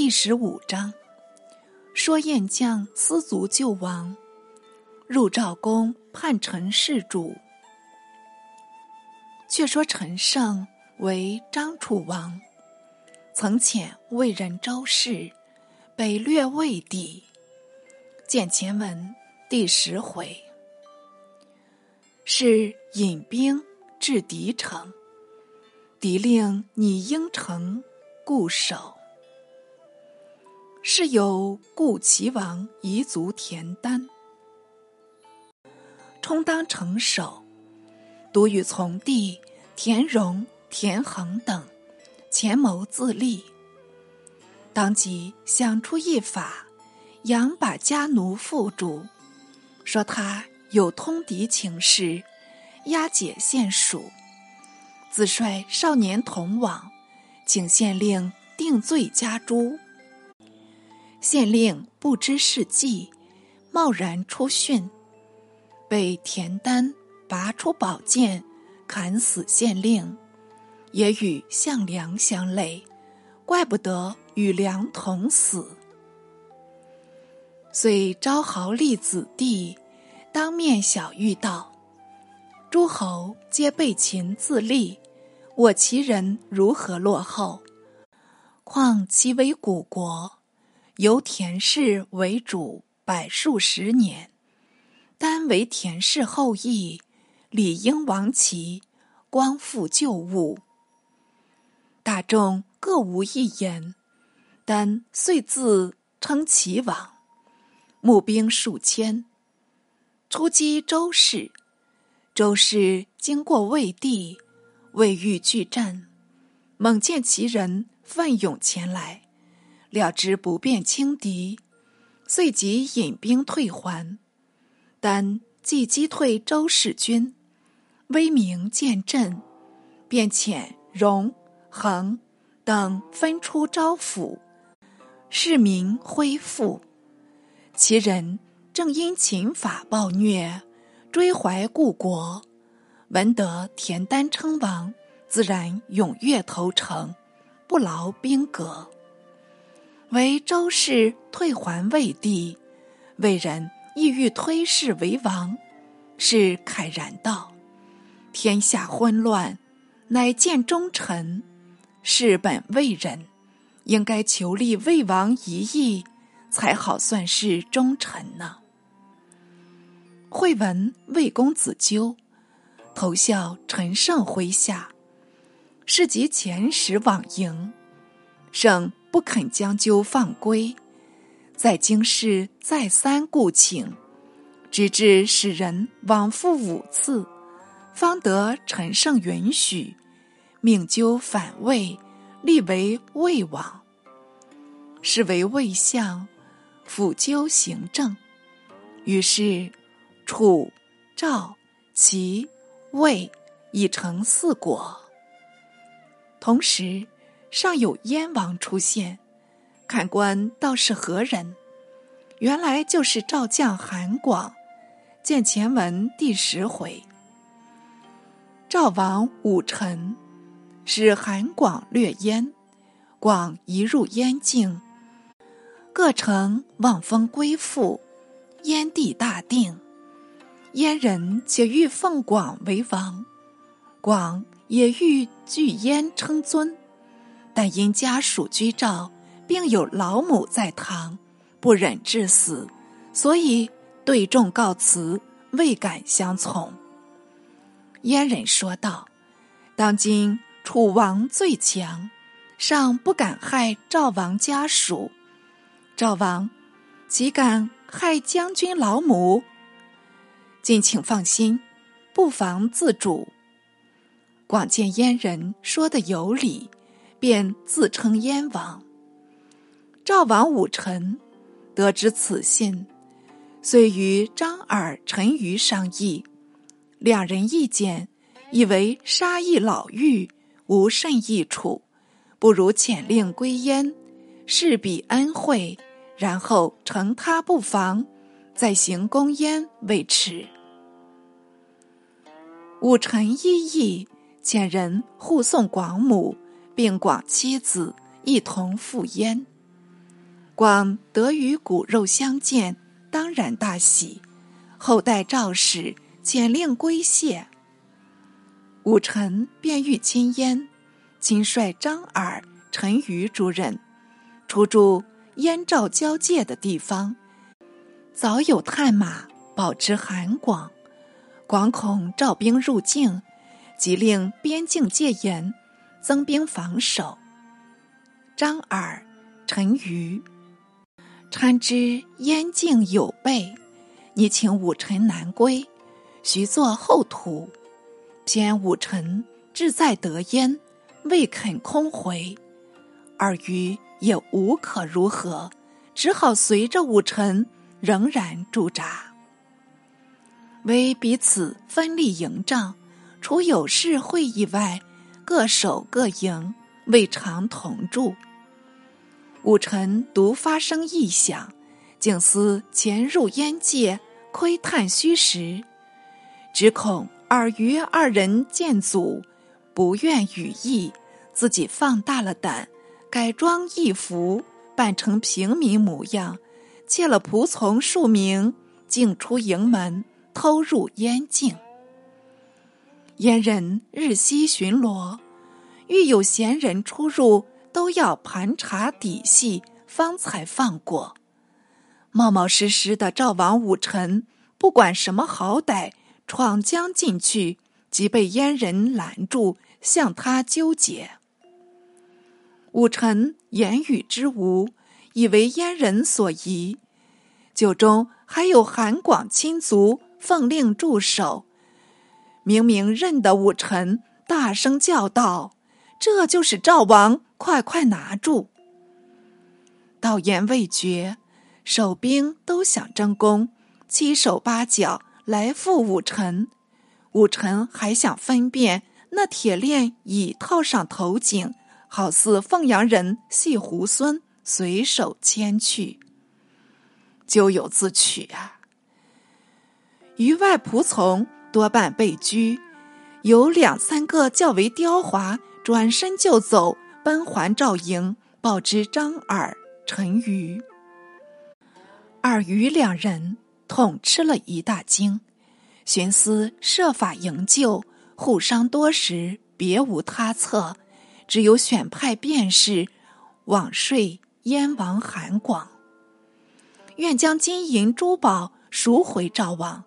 第十五章，说燕将思族救亡，入赵宫叛陈弑主。却说陈胜为张楚王，曾遣魏人周氏北掠魏地。见前文第十回，是引兵至敌城，敌令拟应城固守。是有故齐王彝族田丹，充当城守，独与从弟田荣、田恒等潜谋自立。当即想出一法，杨把家奴缚住，说他有通敌情事，押解县署，自率少年同往，请县令定罪加诛。县令不知是计，贸然出训，被田丹拔出宝剑，砍死县令，也与项梁相累，怪不得与梁同死。遂招豪立子弟，当面小谕道：“诸侯皆被秦自立，我齐人如何落后？况其为古国。”由田氏为主，百数十年，单为田氏后裔，理应亡齐，光复旧物。大众各无一言，但遂自称齐王，募兵数千，出击周氏。周氏经过魏地，未遇拒战，猛见其人奋勇前来。了之不便轻敌，遂即引兵退还。但既击退周氏军，威名渐振，便遣荣、恒等分出招抚，市民恢复。其人正因秦法暴虐，追怀故国，闻得田丹称王，自然踊跃投诚，不劳兵革。为周氏退还魏地，魏人意欲推氏为王，是慨然道：“天下混乱，乃见忠臣，是本魏人，应该求立魏王一役，才好算是忠臣呢。”会闻魏公子纠，投效陈胜麾下，是及前时往迎，胜。不肯将鸠放归，在京师再三顾请，直至使人往复五次，方得陈胜允许，命鸠反魏，立为魏王，是为魏相，辅鸠行政。于是，楚、赵、齐、魏已成四国。同时。尚有燕王出现，看官道是何人？原来就是赵将韩广。见前文第十回，赵王武臣使韩广掠燕，广一入燕境，各城望风归附，燕地大定。燕人且欲奉广为王，广也欲据燕称尊。但因家属居赵，并有老母在堂，不忍致死，所以对众告辞，未敢相从。燕人说道：“当今楚王最强，尚不敢害赵王家属，赵王岂敢害将军老母？敬请放心，不妨自主。”广见燕人说的有理。便自称燕王。赵王武臣得知此信，遂与张耳、陈馀商议，两人意见以为杀义老妪无甚益处，不如遣令归燕，事彼恩惠，然后乘他不防，再行攻燕为迟。武臣依义，遣人护送广母。并广妻子一同赴燕，广得与骨肉相见，当然大喜。后代赵氏遣令归谢。武臣便欲亲燕，亲率张耳、陈余诸人出驻燕赵交界的地方，早有探马保持韩广。广恐赵兵入境，即令边境戒严，增兵防守。张耳、陈余参知燕境有备。你请武臣南归，徐作后土。偏武臣志在得燕，未肯空回。二余也无可如何，只好随着武臣仍然驻扎。为彼此分立营帐，除有事会议外，各守各营，未尝同住。武臣独发生异响，竟思潜入燕界。窥探虚实，只恐尔虞二人见阻，不愿与议，自己放大了胆，改装义服，扮成平民模样，窃了仆从数名，竟出营门，偷入燕境。燕人日夕巡逻，遇有闲人出入，都要盘查底细，方才放过。冒冒失失的赵王武臣，不管什么好歹，闯将进去，即被燕人拦住，向他纠结。武臣言语之无，以为燕人所疑。酒中还有韩广亲族奉令驻守，明明认得武臣，大声叫道：“这就是赵王，快快拿住！”道言未绝。守兵都想争功，七手八脚来赴武臣。武臣还想分辨那铁链已套上头颈，好似凤阳人系猢狲，随手牵去。咎由自取啊！余外仆从多半被拘，有两三个较为刁滑，转身就走，奔还赵营，报知张耳、陈余。二余两人痛吃了一大惊，寻思设法营救，互伤多时，别无他策，只有选派便士往说燕王韩广，愿将金银珠宝赎回赵王，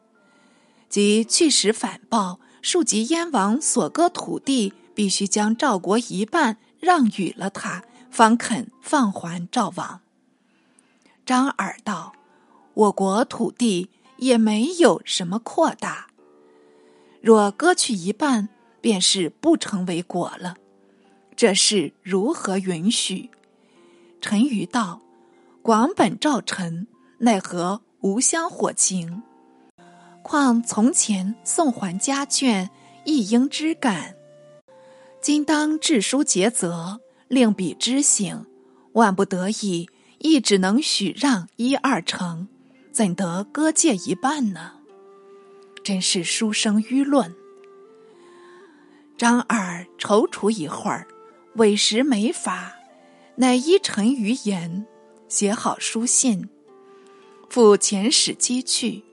即去使反报，庶及燕王所割土地，必须将赵国一半让与了他，方肯放还赵王。张耳道。我国土地也没有什么扩大，若割去一半，便是不成为国了。这事如何允许？陈余道：“广本赵臣，奈何无香火情？况从前送还家眷，亦应知感。今当致书结责，令彼知省。万不得已，亦只能许让一二成。”怎得割借一半呢？真是书生愚论。张耳踌躇一会儿，委实没法，乃依陈余言，写好书信，赴遣使机去。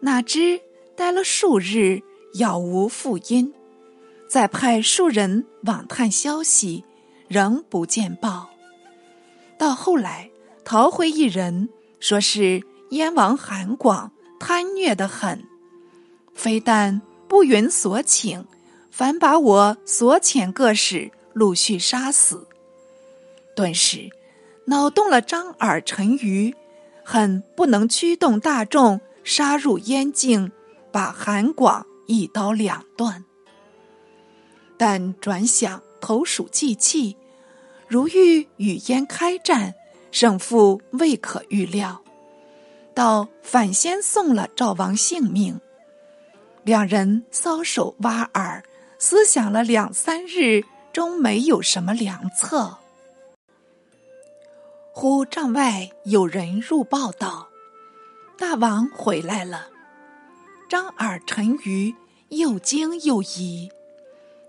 哪知待了数日，杳无复音。再派数人往探消息，仍不见报。到后来，逃回一人，说是。燕王韩广贪虐的很，非但不允所请，反把我所遣各使陆续杀死。顿时恼动了张耳、陈余，恨不能驱动大众杀入燕境，把韩广一刀两断。但转想投鼠忌器，如欲与燕开战，胜负未可预料。到反先送了赵王性命，两人搔首挖耳，思想了两三日，终没有什么良策。忽帐外有人入报道：“大王回来了。”张耳、陈余又惊又疑，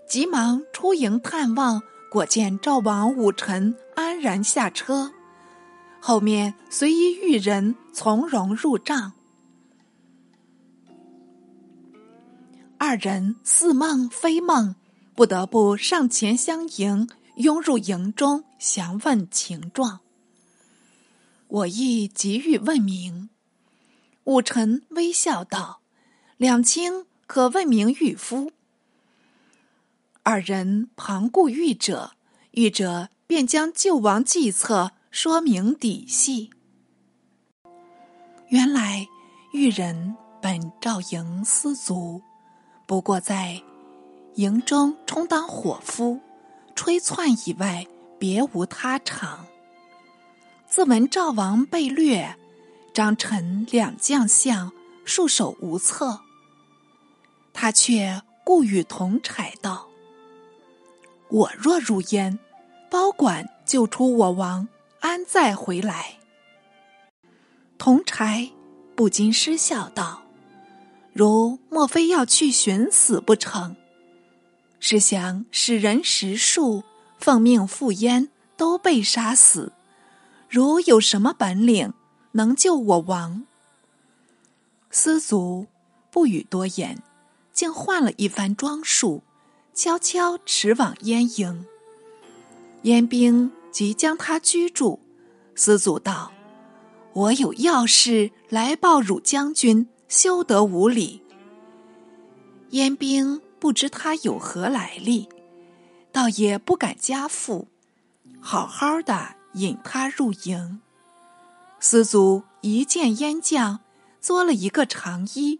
急忙出营探望，果见赵王武臣安然下车。后面随一玉人从容入帐。二人似梦非梦，不得不上前相迎，拥入营中，详问情状。我亦急欲问明。武臣微笑道：“两卿可问明玉夫。”二人旁顾玉者，玉者便将救王计策说明底细。原来玉人本赵营司卒。不过在营中充当伙夫、吹窜以外，别无他长。自闻赵王被掠，张陈两将相束手无策，他却故与同柴道：“我若入燕，包管救出我王，安再回来？”同柴不禁失笑道。如莫非要去寻死不成？是想使人十数奉命赴燕，都被杀死。如有什么本领能救我王？司卒不语多言，竟换了一番装束，悄悄驰往燕营。燕兵即将他居住。司卒道：“我有要事来报汝将军。”休得无礼！燕兵不知他有何来历，倒也不敢加负，好好的引他入营。司卒一见燕将，作了一个长揖，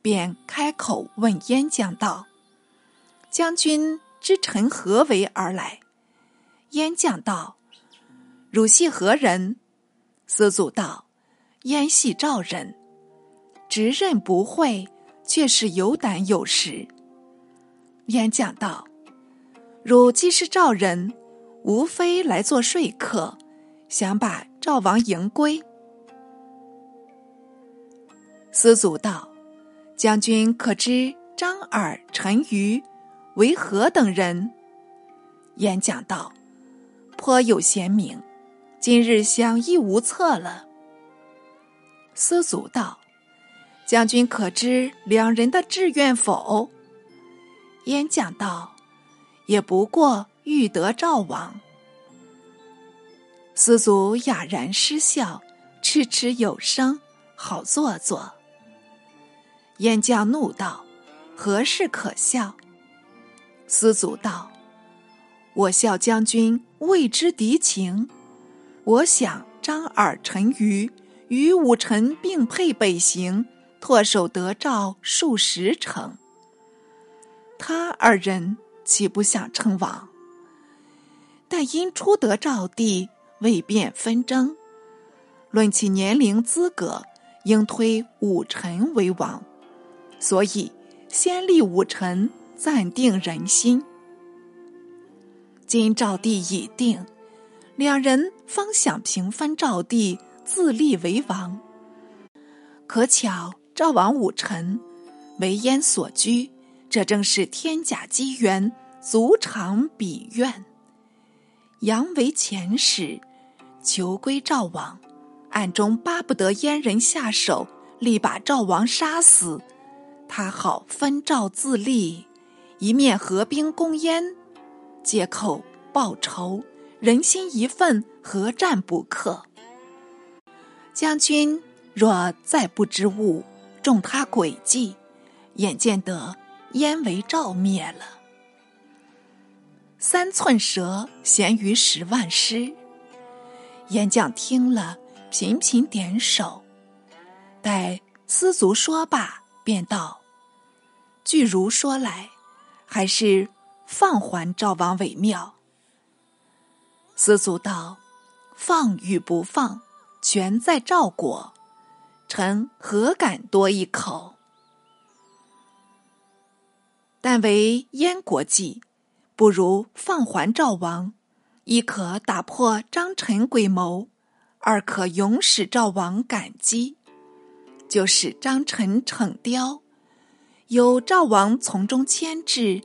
便开口问燕将道：“将军知臣何为而来？”燕将道：“汝系何人？”司祖道：“燕系赵人。”执刃不讳，却是有胆有识。燕将道：“汝既是赵人，无非来做说客，想把赵王迎归。”司祖道：“将军可知张耳、陈馀为何等人？”燕讲道：“颇有贤名，今日相亦无策了。”司祖道。将军可知两人的志愿否？燕讲道：“也不过欲得赵王。”司祖哑然失笑，痴痴有声，好做作。燕将怒道：“何事可笑？”司祖道：“我笑将军未知敌情。我想张耳、陈馀与武臣并辔北行。”唾手得诏数十城，他二人岂不想称王？但因初得诏地，未便纷争。论其年龄资格，应推武臣为王，所以先立武臣，暂定人心。今赵地已定，两人方想平分赵地，自立为王。可巧。赵王武臣为燕所居，这正是天甲机缘，足长彼愿。杨为前使求归赵王，暗中巴不得燕人下手，力把赵王杀死，他好分赵自立，一面合兵攻燕，借口报仇，人心一份，何战不克？将军若再不知误。中他诡计，眼见得燕为赵灭了。三寸舌咸于十万师。燕将听了，频频点首。待司卒说罢，便道：“据如说来，还是放还赵王为妙。”司卒道：“放与不放，全在赵国。”臣何敢多一口？但为燕国计，不如放还赵王，一可打破张陈诡谋，二可永使赵王感激，就使张陈逞刁，有赵王从中牵制，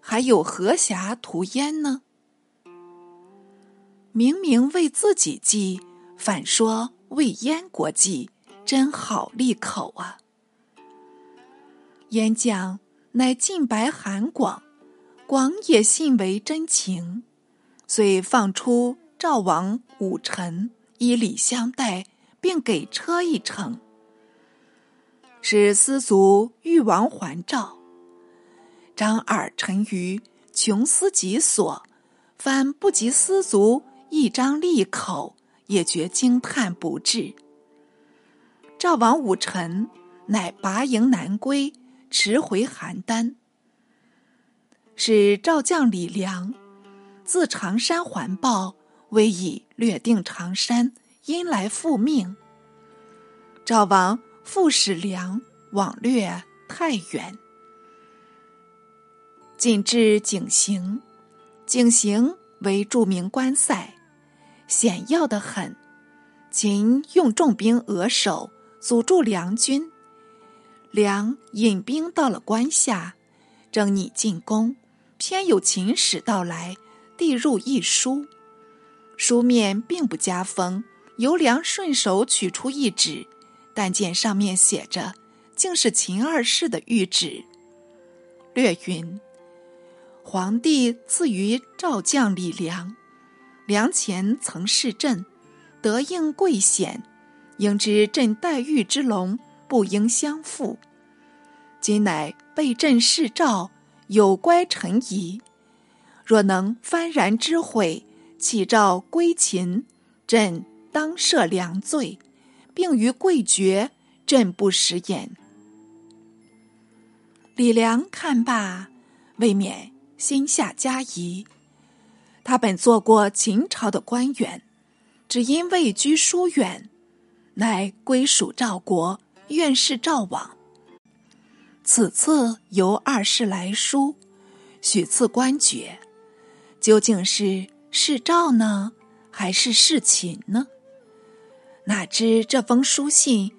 还有何暇图燕呢？明明为自己计，反说魏燕国计，真好利口啊！燕将乃尽白韩广，广也信为真情，遂放出赵王武臣，以礼相待，并给车一乘。使司卒欲王还赵，张耳臣于穷思己所，反不及司卒一张利口，也觉惊叹不至。赵王武臣乃拔营南归。驰回邯郸，使赵将李良自长山环抱，威以略定长山，因来复命。赵王复使良往略太原，进至井陉，井陉为著名关塞，险要的很。秦用重兵扼守，阻住梁军。梁引兵到了关下，正拟进攻，偏有秦使到来，递入一书。书面并不加封，由梁顺手取出一纸，但见上面写着，竟是秦二世的谕旨。略云：皇帝赐于赵将李良，良前曾侍朕，得应贵显，应知朕待遇之隆。不应相负。今乃被朕侍赵，有乖臣仪。若能幡然知悔，启诏归秦，朕当赦良罪，并于贵爵，朕不食言。李良看罢，未免心下加疑。他本做过秦朝的官员，只因位居疏远，乃归属赵国。愿是赵王。此次由二世来书，许赐官爵，究竟是是赵呢，还是是秦呢？哪知这封书信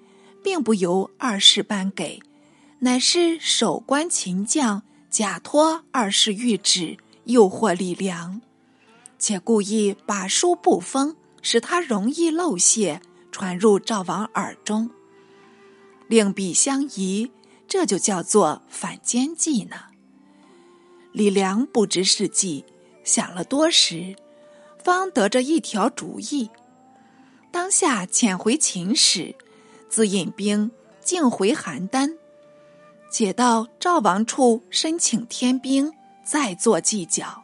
并不由二世颁给，乃是守关秦将假托二世谕旨，诱惑李良，且故意把书不封，使他容易漏泄，传入赵王耳中。令彼相疑，这就叫做反间计呢。李良不知是计，想了多时，方得着一条主意。当下遣回秦使，自引兵径回邯郸，且到赵王处申请添兵，再做计较。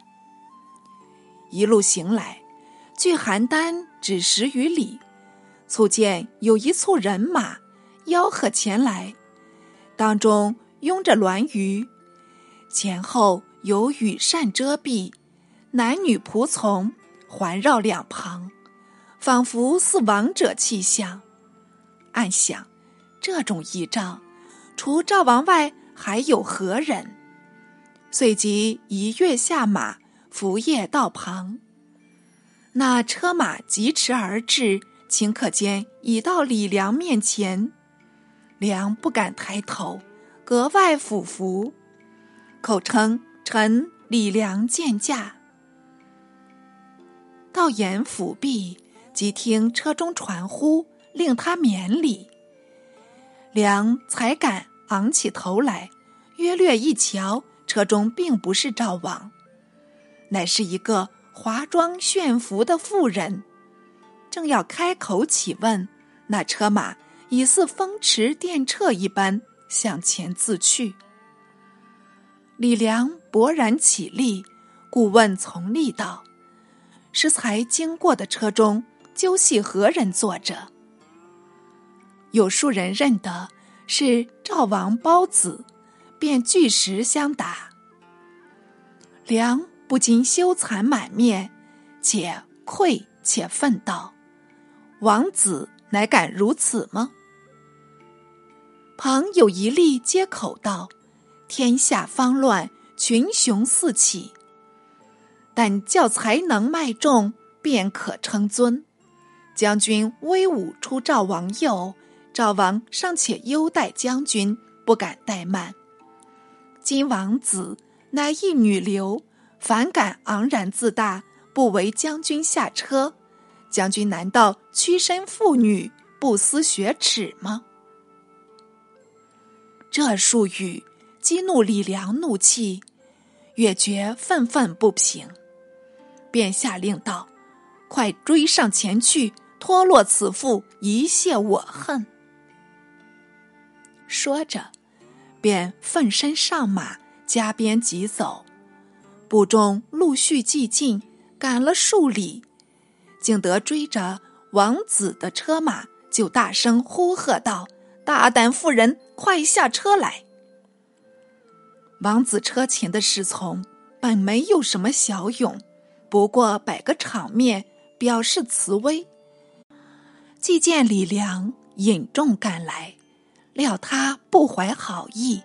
一路行来，距邯郸只十余里，促见有一簇人马。吆喝前来，当中拥着栾舆，前后有羽扇遮蔽，男女仆从环绕两旁，仿佛似王者气象。暗想，这种仪仗，除赵王外，还有何人？遂即一跃下马，伏谒道旁。那车马疾驰而至，顷刻间已到李良面前。良不敢抬头，格外俯伏，口称臣李良见驾。到言府毕，即听车中传呼，令他免礼。良才敢昂起头来，约略一瞧，车中并不是赵王，乃是一个华装炫服的妇人。正要开口起问，那车马。已似风驰电掣一般向前自去。李良勃然起立，故问从吏道：“是才经过的车中，究系何人坐着？”有数人认得是赵王包子，便据实相答。良不禁羞惭满面，且愧且愤道：“王子乃敢如此吗？”旁有一吏接口道：“天下方乱，群雄四起。但教才能迈众，便可称尊。将军威武出赵王右，赵王尚且优待将军，不敢怠慢。今王子乃一女流，反感昂然自大，不为将军下车，将军难道屈身妇女，不思雪耻吗？这数语激怒李良怒气，越觉愤愤不平，便下令道：“快追上前去，脱落此妇，以泄我恨。”说着，便奋身上马，加鞭疾走。部众陆续继进，赶了数里。竟得追着王子的车马，就大声呼喝道：“大胆妇人，快下车来！”王子车前的侍从本没有什么骁勇，不过摆个场面，表示慈威。既见李良引众赶来，料他不怀好意，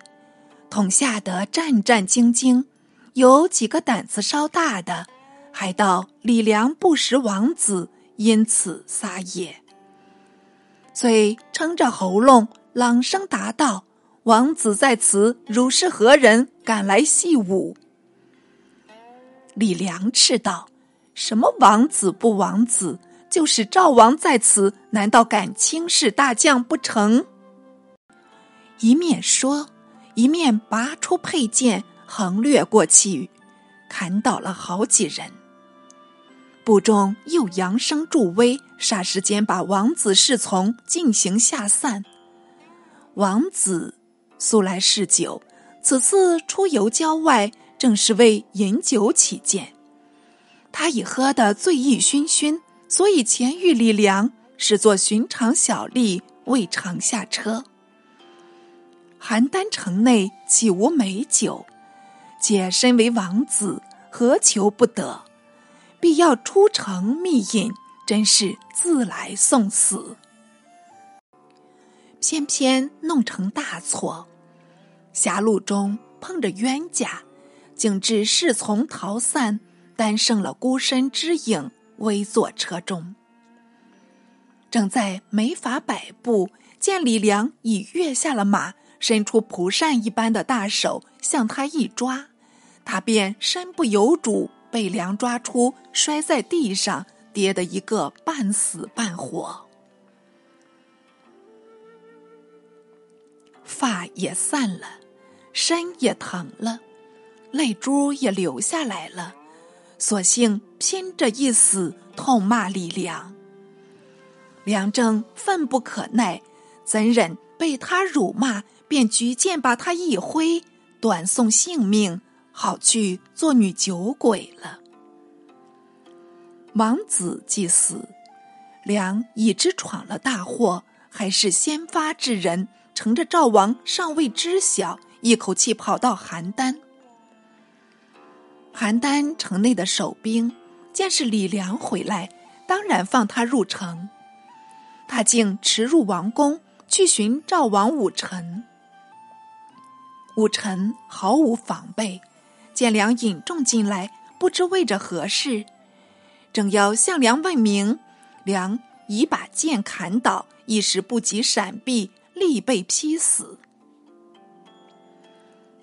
统吓得战战兢兢。有几个胆子稍大的。还道李良不识王子，因此撒野。遂撑着喉咙，朗声答道：“王子在此，汝是何人？敢来戏舞？”李良斥道：“什么王子不王子？就是赵王在此，难道敢轻视大将不成？”一面说，一面拔出佩剑，横掠过去，砍倒了好几人。部中又扬声助威，霎时间把王子侍从进行下散。王子素来嗜酒，此次出游郊外，正是为饮酒起见。他已喝得醉意醺醺，所以前遇李良，是做寻常小吏，未尝下车。邯郸城内岂无美酒？且身为王子，何求不得？必要出城觅饮，真是自来送死。偏偏弄成大错，狭路中碰着冤家，竟致侍从逃散，单剩了孤身之影，危坐车中。正在没法摆布，见李良已跃下了马，伸出蒲扇一般的大手向他一抓，他便身不由主。被梁抓出，摔在地上，跌得一个半死半活，发也散了，身也疼了，泪珠也流下来了，索性拼着一死，痛骂李良。梁正愤不可耐，怎忍被他辱骂，便举剑把他一挥，短送性命。好去做女酒鬼了。王子既死，良已知闯了大祸，还是先发制人，乘着赵王尚未知晓，一口气跑到邯郸。邯郸城内的守兵见是李良回来，当然放他入城。他竟驰入王宫去寻赵王武臣。武臣毫无防备。见梁引众进来，不知为着何事，正要向梁问明，梁已把剑砍倒，一时不及闪避，立被劈死。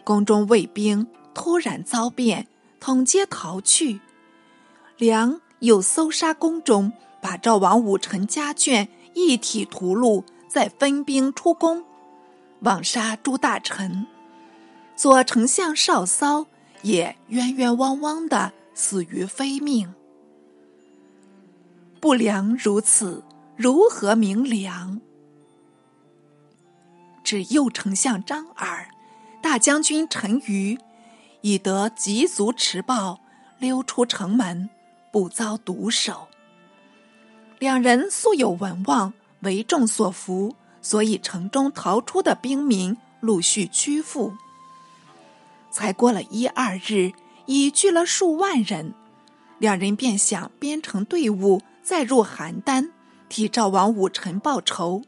宫中卫兵突然遭变，统皆逃去。良又搜杀宫中，把赵王武臣家眷一体屠戮，再分兵出宫，枉杀诸大臣。左丞相少骚。也冤冤枉枉的死于非命，不良如此，如何明良？指右丞相张耳、大将军陈馀，已得急足持报，溜出城门，不遭毒手。两人素有文望，为众所服，所以城中逃出的兵民陆续屈服。才过了一二日，已聚了数万人，两人便想编成队伍，再入邯郸，替赵王武臣报仇。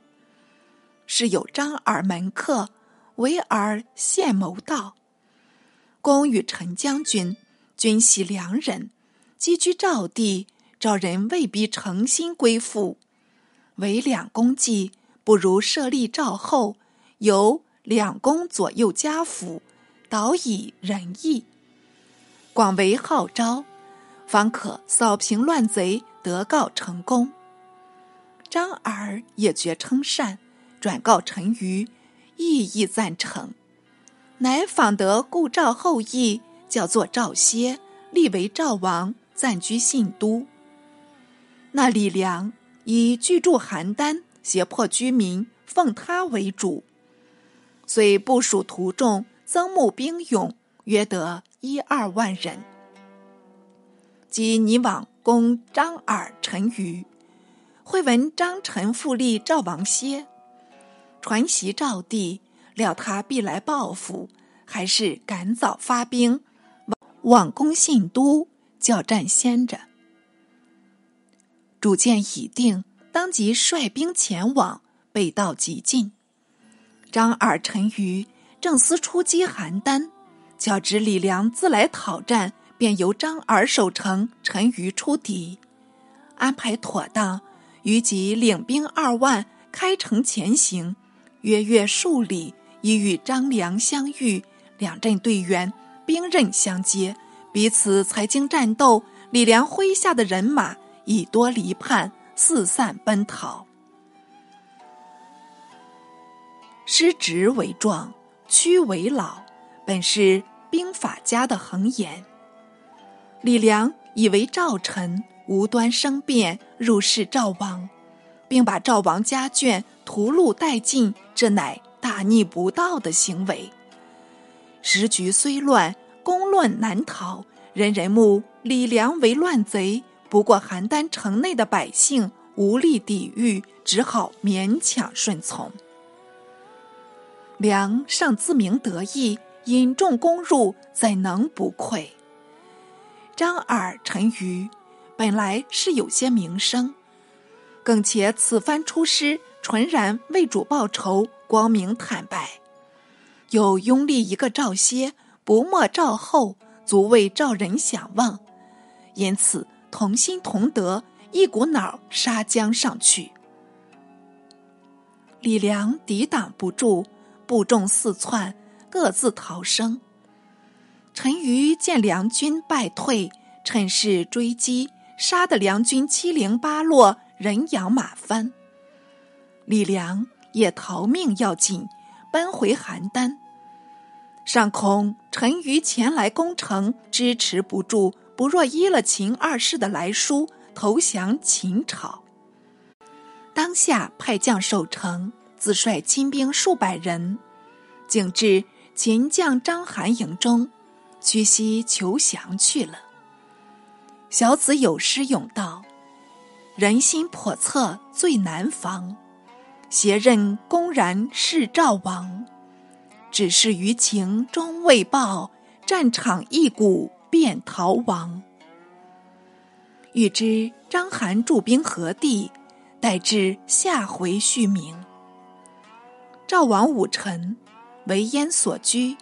是有张耳门客，为尔献谋道：“公与陈将军均系良人，寄居赵地，赵人未必诚心归附。为两公计，不如设立赵后，由两公左右家辅。”导以仁义，广为号召，方可扫平乱贼，得告成功。张耳也觉称善，转告陈馀，亦亦赞成。乃访得故赵后裔，叫做赵歇，立为赵王，暂居信都。那李良以居住邯郸，胁迫居民，奉他为主。遂部署徒众，增募兵勇，约得一二万人。即拟往攻张耳、陈馀，会闻张陈复立赵王歇，传檄赵地，料他必来报复，还是赶早发兵，往攻信都，叫战先着。主见已定，当即率兵前往，北道极近。张耳、陈馀正思出击邯郸，较知李良自来讨战，便由张耳守城，陈馀出敌。安排妥当，于即领兵二万，开城前行，约越数里，已与张良相遇。两阵队员兵刃相接，彼此才经战斗，李良麾下的人马已多离叛，四散奔逃。失职为壮，屈为老，本是兵法家的恒言。李良以为赵臣无端生变，入室赵王，并把赵王家眷屠戮殆尽，这乃大逆不道的行为。时局虽乱，公论难逃，人人目李良为乱贼。不过邯郸城内的百姓无力抵御，只好勉强顺从。梁尚自鸣得意，引众攻入，怎能不愧？张耳、陈馀本来是有些名声，更且此番出师，纯然为主报仇，光明坦白。又拥立一个赵歇，不没赵后，足为赵人想望。因此同心同德，一股脑杀将上去。李良抵挡不住。部众四窜，各自逃生。陈馀见梁军败退，趁势追击，杀得梁军七零八落，人仰马翻。李良也逃命要紧，奔回邯郸。上恐陈馀前来攻城，支持不住，不若依了秦二世的来书，投降秦朝。当下派将守城。自率亲兵数百人，竟至秦将章邯营中，屈膝求降去了。小子有诗咏道：“人心叵测最难防，携刃公然是赵王。只是余情终未报，战场一鼓便逃亡。欲知章邯驻兵何地？待至下回续明。”赵王武臣为燕所居，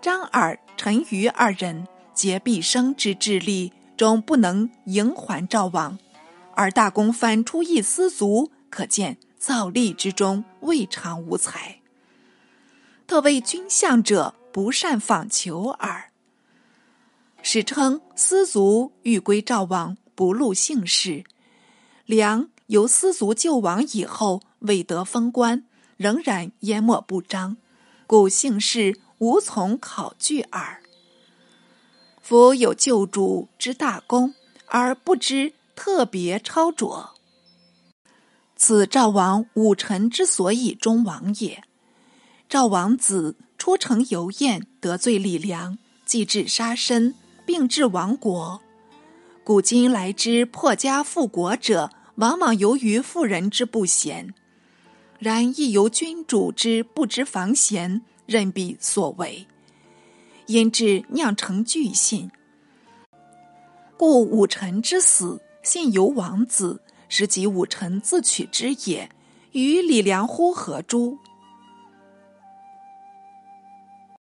张耳、陈馀二人竭毕生之智力，终不能迎还赵王，而大公翻出一丝足，可见造吏之中未尝无才。特谓君相者不善访求耳。史称司卒欲归赵王，不录姓氏。梁由司卒救亡以后，未得封官。仍然淹没不彰，故姓氏无从考据耳。夫有救主之大功，而不知特别超卓，此赵王武臣之所以终亡也。赵王子出城游宴，得罪李良，即至杀身，并致亡国。古今来之破家复国者，往往由于妇人之不贤。然亦由君主之不知防贤，任彼所为，因至酿成巨信。故武臣之死，信由王子，实及武臣自取之也。与李良乎何诸？